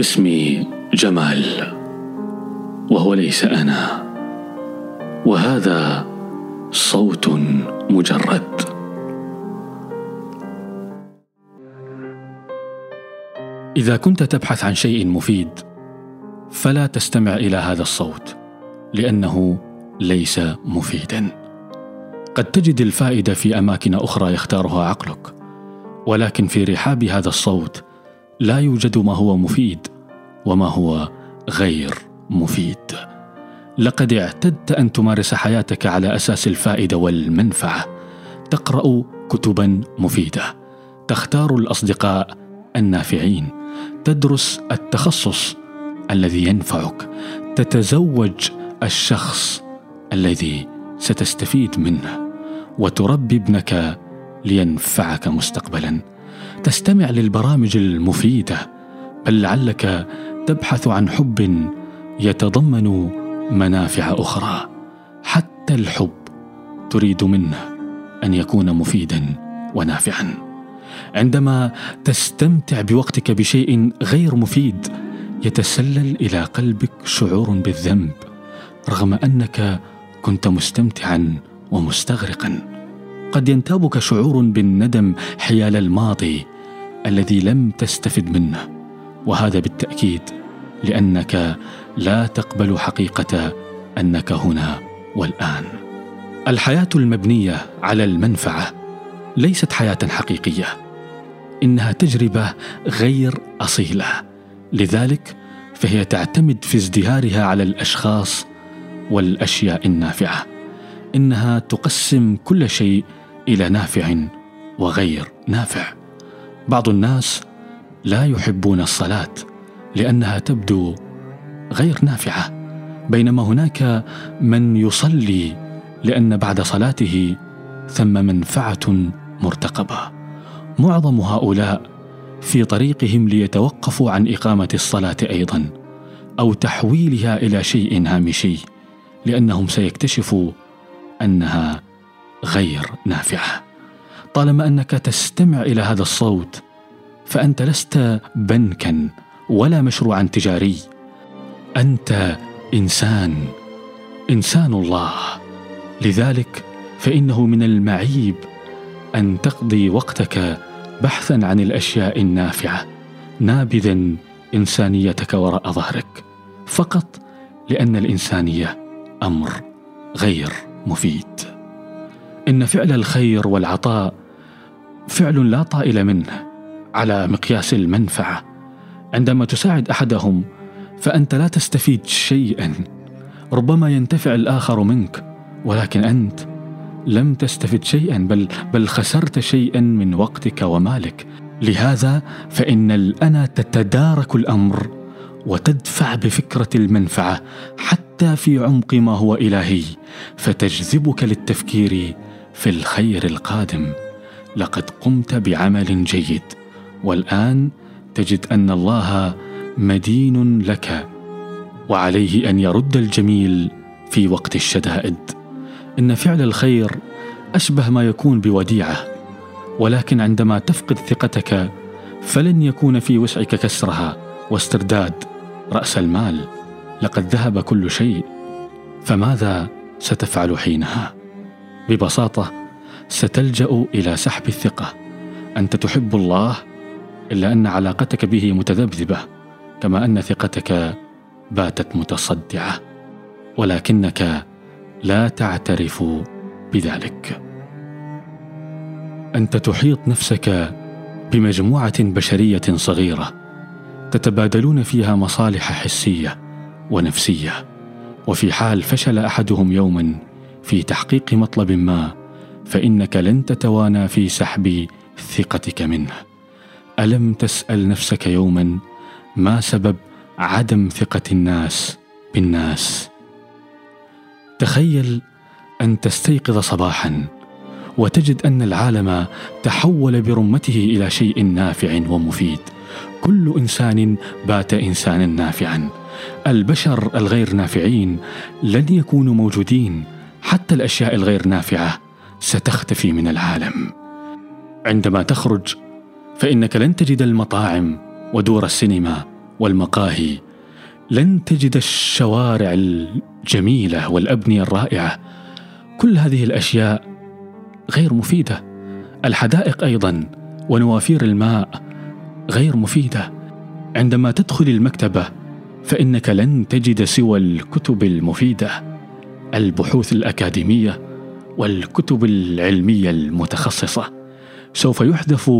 اسمي جمال وهو ليس أنا. وهذا صوت مجرد. إذا كنت تبحث عن شيء مفيد فلا تستمع إلى هذا الصوت لأنه ليس مفيدا. قد تجد الفائدة في أماكن أخرى يختارها عقلك ولكن في رحاب هذا الصوت لا يوجد ما هو مفيد. وما هو غير مفيد. لقد اعتدت أن تمارس حياتك على أساس الفائدة والمنفعة. تقرأ كتبا مفيدة. تختار الأصدقاء النافعين. تدرس التخصص الذي ينفعك. تتزوج الشخص الذي ستستفيد منه. وتربي ابنك لينفعك مستقبلا. تستمع للبرامج المفيدة. بل لعلك تبحث عن حب يتضمن منافع أخرى. حتى الحب تريد منه أن يكون مفيدا ونافعا. عندما تستمتع بوقتك بشيء غير مفيد يتسلل إلى قلبك شعور بالذنب رغم أنك كنت مستمتعا ومستغرقا. قد ينتابك شعور بالندم حيال الماضي الذي لم تستفد منه وهذا بالتأكيد لأنك لا تقبل حقيقة أنك هنا والآن. الحياة المبنية على المنفعة ليست حياة حقيقية. إنها تجربة غير أصيلة. لذلك فهي تعتمد في ازدهارها على الأشخاص والأشياء النافعة. إنها تقسم كل شيء إلى نافع وغير نافع. بعض الناس لا يحبون الصلاة لأنها تبدو غير نافعة بينما هناك من يصلي لأن بعد صلاته ثم منفعة مرتقبة. معظم هؤلاء في طريقهم ليتوقفوا عن إقامة الصلاة أيضا أو تحويلها إلى شيء هامشي لأنهم سيكتشفوا أنها غير نافعة. طالما أنك تستمع إلى هذا الصوت فأنت لست بنكا. ولا مشروعا تجاري. أنت إنسان إنسان الله. لذلك فإنه من المعيب أن تقضي وقتك بحثا عن الأشياء النافعة نابذا إنسانيتك وراء ظهرك. فقط لأن الإنسانية أمر غير مفيد. إن فعل الخير والعطاء فعل لا طائل منه على مقياس المنفعة. عندما تساعد أحدهم فأنت لا تستفيد شيئا. ربما ينتفع الآخر منك ولكن أنت لم تستفد شيئا بل بل خسرت شيئا من وقتك ومالك. لهذا فإن الأنا تتدارك الأمر وتدفع بفكرة المنفعة حتى في عمق ما هو إلهي فتجذبك للتفكير في الخير القادم. لقد قمت بعمل جيد والآن تجد أن الله مدين لك وعليه أن يرد الجميل في وقت الشدائد. إن فعل الخير أشبه ما يكون بوديعة ولكن عندما تفقد ثقتك فلن يكون في وسعك كسرها واسترداد رأس المال. لقد ذهب كل شيء فماذا ستفعل حينها؟ ببساطة ستلجأ إلى سحب الثقة. أنت تحب الله إلا أن علاقتك به متذبذبة كما أن ثقتك باتت متصدعة ولكنك لا تعترف بذلك. أنت تحيط نفسك بمجموعة بشرية صغيرة تتبادلون فيها مصالح حسية ونفسية وفي حال فشل أحدهم يوما في تحقيق مطلب ما فإنك لن تتوانى في سحب ثقتك منه. ألم تسأل نفسك يوما ما سبب عدم ثقة الناس بالناس؟ تخيل أن تستيقظ صباحا وتجد أن العالم تحول برمته إلى شيء نافع ومفيد. كل إنسان بات انسانا نافعا. البشر الغير نافعين لن يكونوا موجودين. حتى الأشياء الغير نافعة ستختفي من العالم. عندما تخرج فإنك لن تجد المطاعم ودور السينما والمقاهي لن تجد الشوارع الجميلة والأبنية الرائعة. كل هذه الأشياء غير مفيدة. الحدائق أيضا ونوافير الماء غير مفيدة. عندما تدخل المكتبة فإنك لن تجد سوى الكتب المفيدة. البحوث الأكاديمية والكتب العلمية المتخصصة. سوف يحذف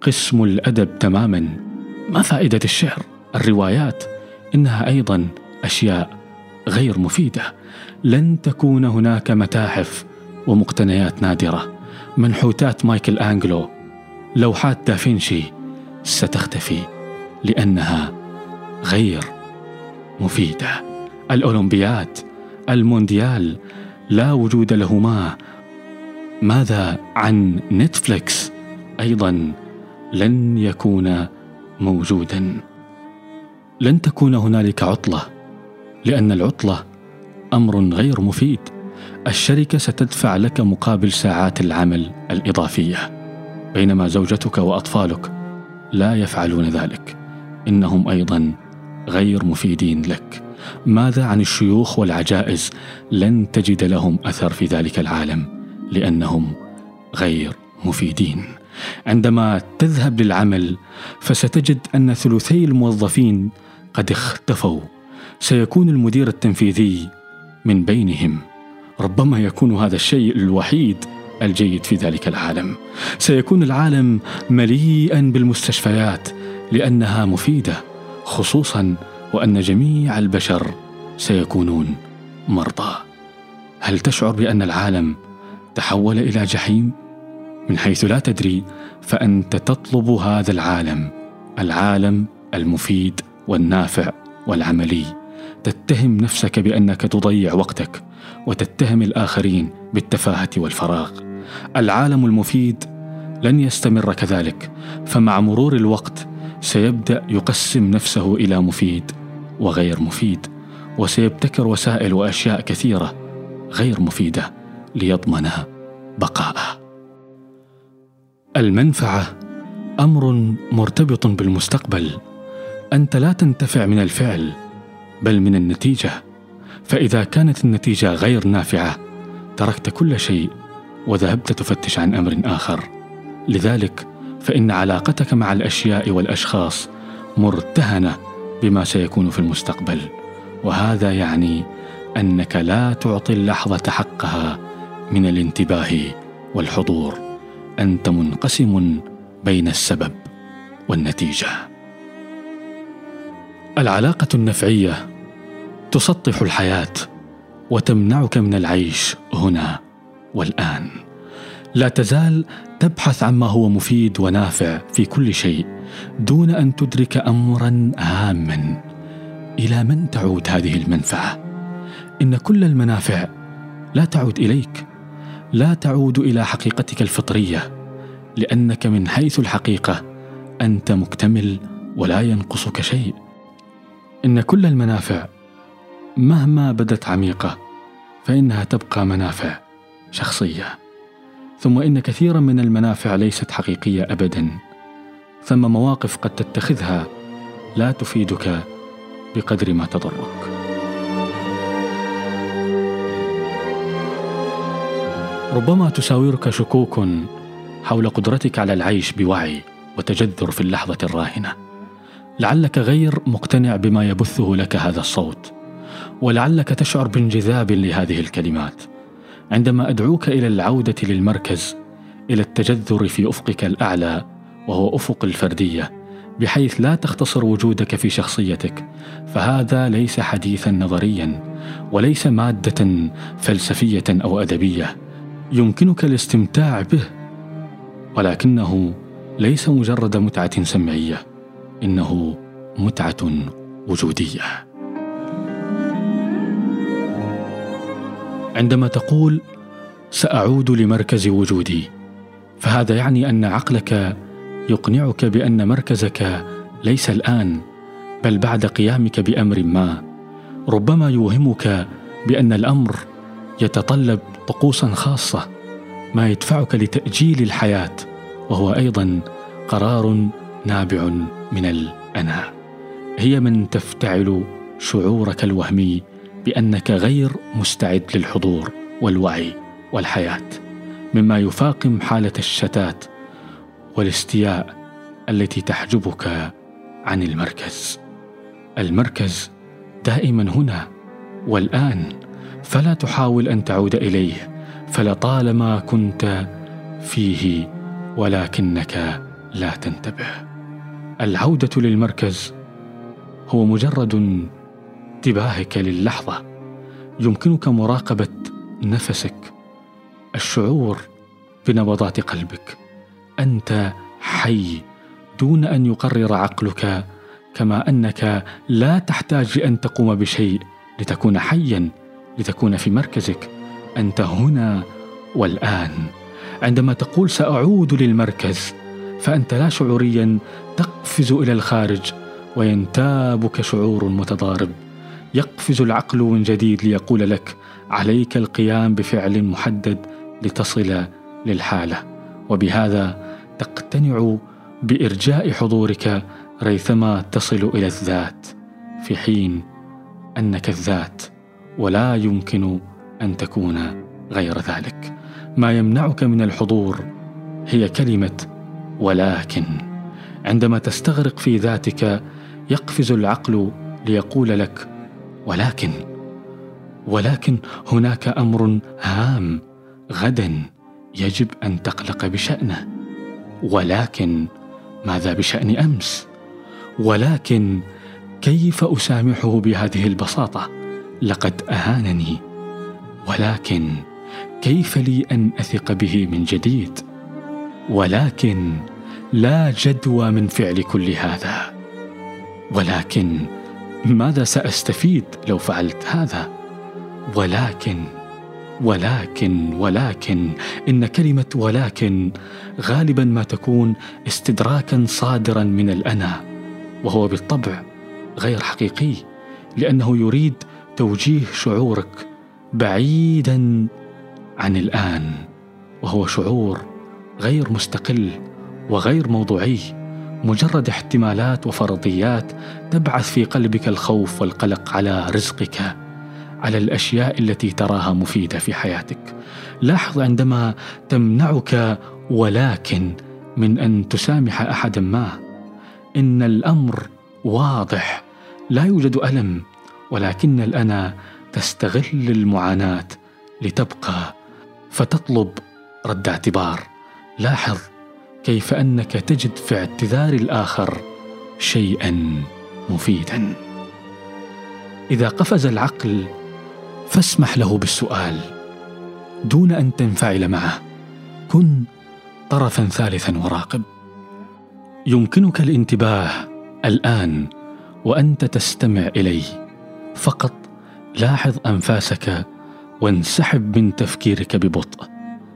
قسم الأدب تماما. ما فائدة الشعر؟ الروايات. إنها أيضا أشياء غير مفيدة. لن تكون هناك متاحف ومقتنيات نادرة. منحوتات مايكل أنجلو. لوحات دافنشي ستختفي لأنها غير مفيدة. الأولمبياد المونديال لا وجود لهما. ماذا عن نتفليكس؟ أيضا لن يكون موجودا. لن تكون هنالك عطلة لأن العطلة أمر غير مفيد. الشركة ستدفع لك مقابل ساعات العمل الإضافية بينما زوجتك وأطفالك لا يفعلون ذلك. إنهم أيضا غير مفيدين لك. ماذا عن الشيوخ والعجائز؟ لن تجد لهم أثر في ذلك العالم لأنهم غير مفيدين. عندما تذهب للعمل فستجد أن ثلثي الموظفين قد اختفوا. سيكون المدير التنفيذي من بينهم. ربما يكون هذا الشيء الوحيد الجيد في ذلك العالم. سيكون العالم مليئا بالمستشفيات لأنها مفيدة خصوصا وأن جميع البشر سيكونون مرضى. هل تشعر بأن العالم تحول إلى جحيم؟ من حيث لا تدري فأنت تطلب هذا العالم العالم المفيد والنافع والعملي. تتهم نفسك بأنك تضيع وقتك وتتهم الآخرين بالتفاهة والفراغ. العالم المفيد لن يستمر كذلك فمع مرور الوقت سيبدأ يقسم نفسه إلى مفيد وغير مفيد وسيبتكر وسائل وأشياء كثيرة غير مفيدة ليضمن بقاءه المنفعة أمر مرتبط بالمستقبل. أنت لا تنتفع من الفعل بل من النتيجة. فإذا كانت النتيجة غير نافعة تركت كل شيء وذهبت تفتش عن أمر آخر. لذلك فإن علاقتك مع الأشياء والأشخاص مرتهنة بما سيكون في المستقبل. وهذا يعني أنك لا تعطي اللحظة حقها من الانتباه والحضور. أنت منقسم بين السبب والنتيجة. العلاقة النفعية تسطح الحياة وتمنعك من العيش هنا والآن. لا تزال تبحث عما هو مفيد ونافع في كل شيء دون أن تدرك امرا هاما إلى من تعود هذه المنفعة. إن كل المنافع لا تعود إليك. لا تعود إلى حقيقتك الفطرية لأنك من حيث الحقيقة أنت مكتمل ولا ينقصك شيء. إن كل المنافع مهما بدت عميقة فإنها تبقى منافع شخصية. ثم إن كثيرا من المنافع ليست حقيقية ابدا ثم مواقف قد تتخذها لا تفيدك بقدر ما تضرك. ربما تساورك شكوك حول قدرتك على العيش بوعي وتجذر في اللحظة الراهنة. لعلك غير مقتنع بما يبثه لك هذا الصوت ولعلك تشعر بانجذاب لهذه الكلمات. عندما أدعوك إلى العودة للمركز إلى التجذر في أفقك الأعلى وهو أفق الفردية بحيث لا تختصر وجودك في شخصيتك فهذا ليس حديثا نظريا وليس مادة فلسفية أو أدبية. يمكنك الاستمتاع به ولكنه ليس مجرد متعة سمعية إنه متعة وجودية. عندما تقول سأعود لمركز وجودي فهذا يعني أن عقلك يقنعك بأن مركزك ليس الآن بل بعد قيامك بأمر ما ربما يوهمك بأن الأمر يتطلب طقوسا خاصة ما يدفعك لتأجيل الحياة وهو أيضا قرار نابع من الانا هي من تفتعل شعورك الوهمي بأنك غير مستعد للحضور والوعي والحياة مما يفاقم حالة الشتات والاستياء التي تحجبك عن المركز. المركز دائما هنا والآن. فلا تحاول أن تعود إليه فلطالما كنت فيه ولكنك لا تنتبه. العودة للمركز هو مجرد انتباهك للحظة. يمكنك مراقبة نفسك الشعور بنبضات قلبك. أنت حي دون أن يقرر عقلك كما أنك لا تحتاج لأن تقوم بشيء لتكون حيا. لتكون في مركزك. أنت هنا والآن. عندما تقول سأعود للمركز فأنت لا شعوريا تقفز إلى الخارج وينتابك شعور متضارب. يقفز العقل من جديد ليقول لك عليك القيام بفعل محدد لتصل للحالة. وبهذا تقتنع بإرجاء حضورك ريثما تصل إلى الذات في حين أنك الذات. ولا يمكن أن تكون غير ذلك. ما يمنعك من الحضور هي كلمة ولكن عندما تستغرق في ذاتك يقفز العقل ليقول لك ولكن ولكن هناك أمر هام غدا يجب أن تقلق بشأنه. ولكن ماذا بشأن أمس؟ ولكن كيف أسامحه بهذه البساطة؟ لقد أهانني. ولكن كيف لي أن أثق به من جديد؟ ولكن لا جدوى من فعل كل هذا. ولكن ماذا سأستفيد لو فعلت هذا؟ ولكن ولكن ولكن إن كلمة ولكن غالبا ما تكون استدراكا صادرا من الأنا وهو بالطبع غير حقيقي لأنه يريد توجيه شعورك بعيدا عن الآن وهو شعور غير مستقل وغير موضوعي مجرد احتمالات وفرضيات تبعث في قلبك الخوف والقلق على رزقك على الأشياء التي تراها مفيدة في حياتك. لاحظ عندما تمنعك ولكن من أن تسامح احدا ما إن الأمر واضح لا يوجد ألم ولكن الأنا تستغل المعاناة لتبقى فتطلب رد اعتبار. لاحظ كيف أنك تجد في اعتذار الآخر شيئا مفيدا. إذا قفز العقل فاسمح له بالسؤال دون أن تنفعل معه. كن طرفا ثالثا وراقب. يمكنك الانتباه الآن وأنت تستمع الي فقط لاحظ أنفاسك وانسحب من تفكيرك ببطء.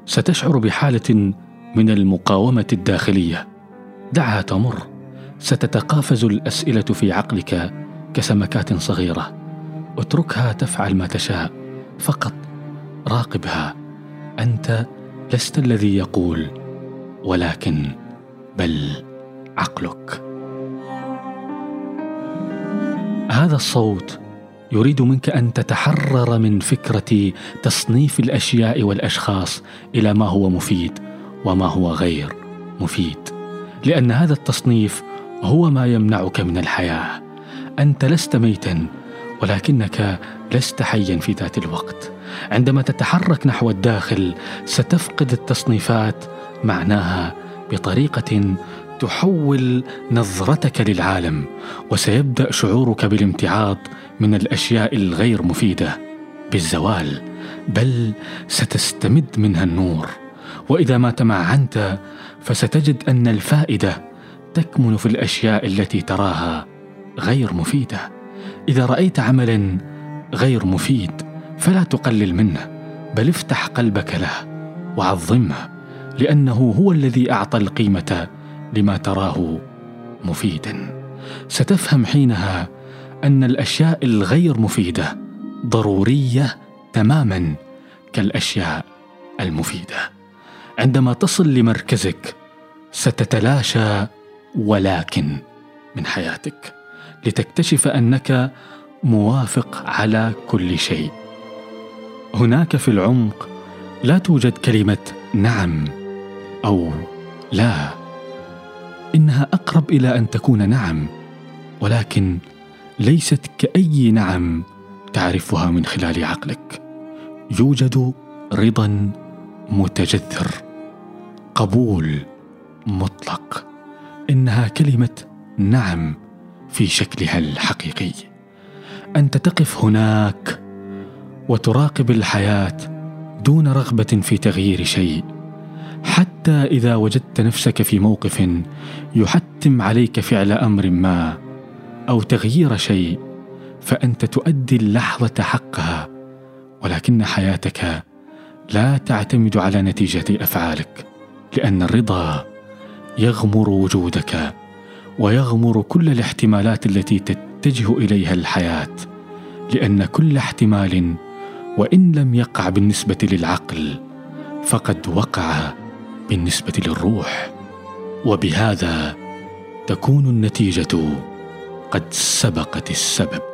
ستشعر بحالة من المقاومة الداخلية. دعها تمر. ستتقافز الأسئلة في عقلك كسمكات صغيرة. اتركها تفعل ما تشاء. فقط راقبها. أنت لست الذي يقول ولكن بل عقلك. هذا الصوت يريد منك أن تتحرر من فكرة تصنيف الأشياء والأشخاص إلى ما هو مفيد وما هو غير مفيد. لأن هذا التصنيف هو ما يمنعك من الحياة. أنت لست ميتا ولكنك لست حيا في ذات الوقت. عندما تتحرك نحو الداخل ستفقد التصنيفات معناها بطريقة تحول نظرتك للعالم وسيبدأ شعورك بالامتعاض من الأشياء الغير مفيدة بالزوال بل ستستمد منها النور. وإذا ما تمعنت فستجد أن الفائدة تكمن في الأشياء التي تراها غير مفيدة. إذا رأيت عملا غير مفيد فلا تقلل منه بل افتح قلبك له وعظمه لأنه هو الذي أعطى القيمة لما تراه مفيدا ستفهم حينها أن الأشياء الغير مفيدة ضرورية تماما كالأشياء المفيدة. عندما تصل لمركزك ستتلاشى ولكن من حياتك لتكتشف أنك موافق على كل شيء. هناك في العمق لا توجد كلمة نعم أو لا. إنها أقرب إلى أن تكون نعم ولكن ليست كأي نعم تعرفها من خلال عقلك. يوجد رضا متجذر قبول مطلق. إنها كلمة نعم في شكلها الحقيقي. أنت تقف هناك وتراقب الحياة دون رغبة في تغيير شيء. حتى إذا وجدت نفسك في موقف يحتم عليك فعل أمر ما أو تغيير شيء فأنت تؤدي اللحظة حقها ولكن حياتك لا تعتمد على نتيجة أفعالك لأن الرضا يغمر وجودك ويغمر كل الاحتمالات التي تتجه إليها الحياة لأن كل احتمال وإن لم يقع بالنسبة للعقل فقد وقع بالنسبة للروح. وبهذا تكون النتيجة قد سبقت السبب.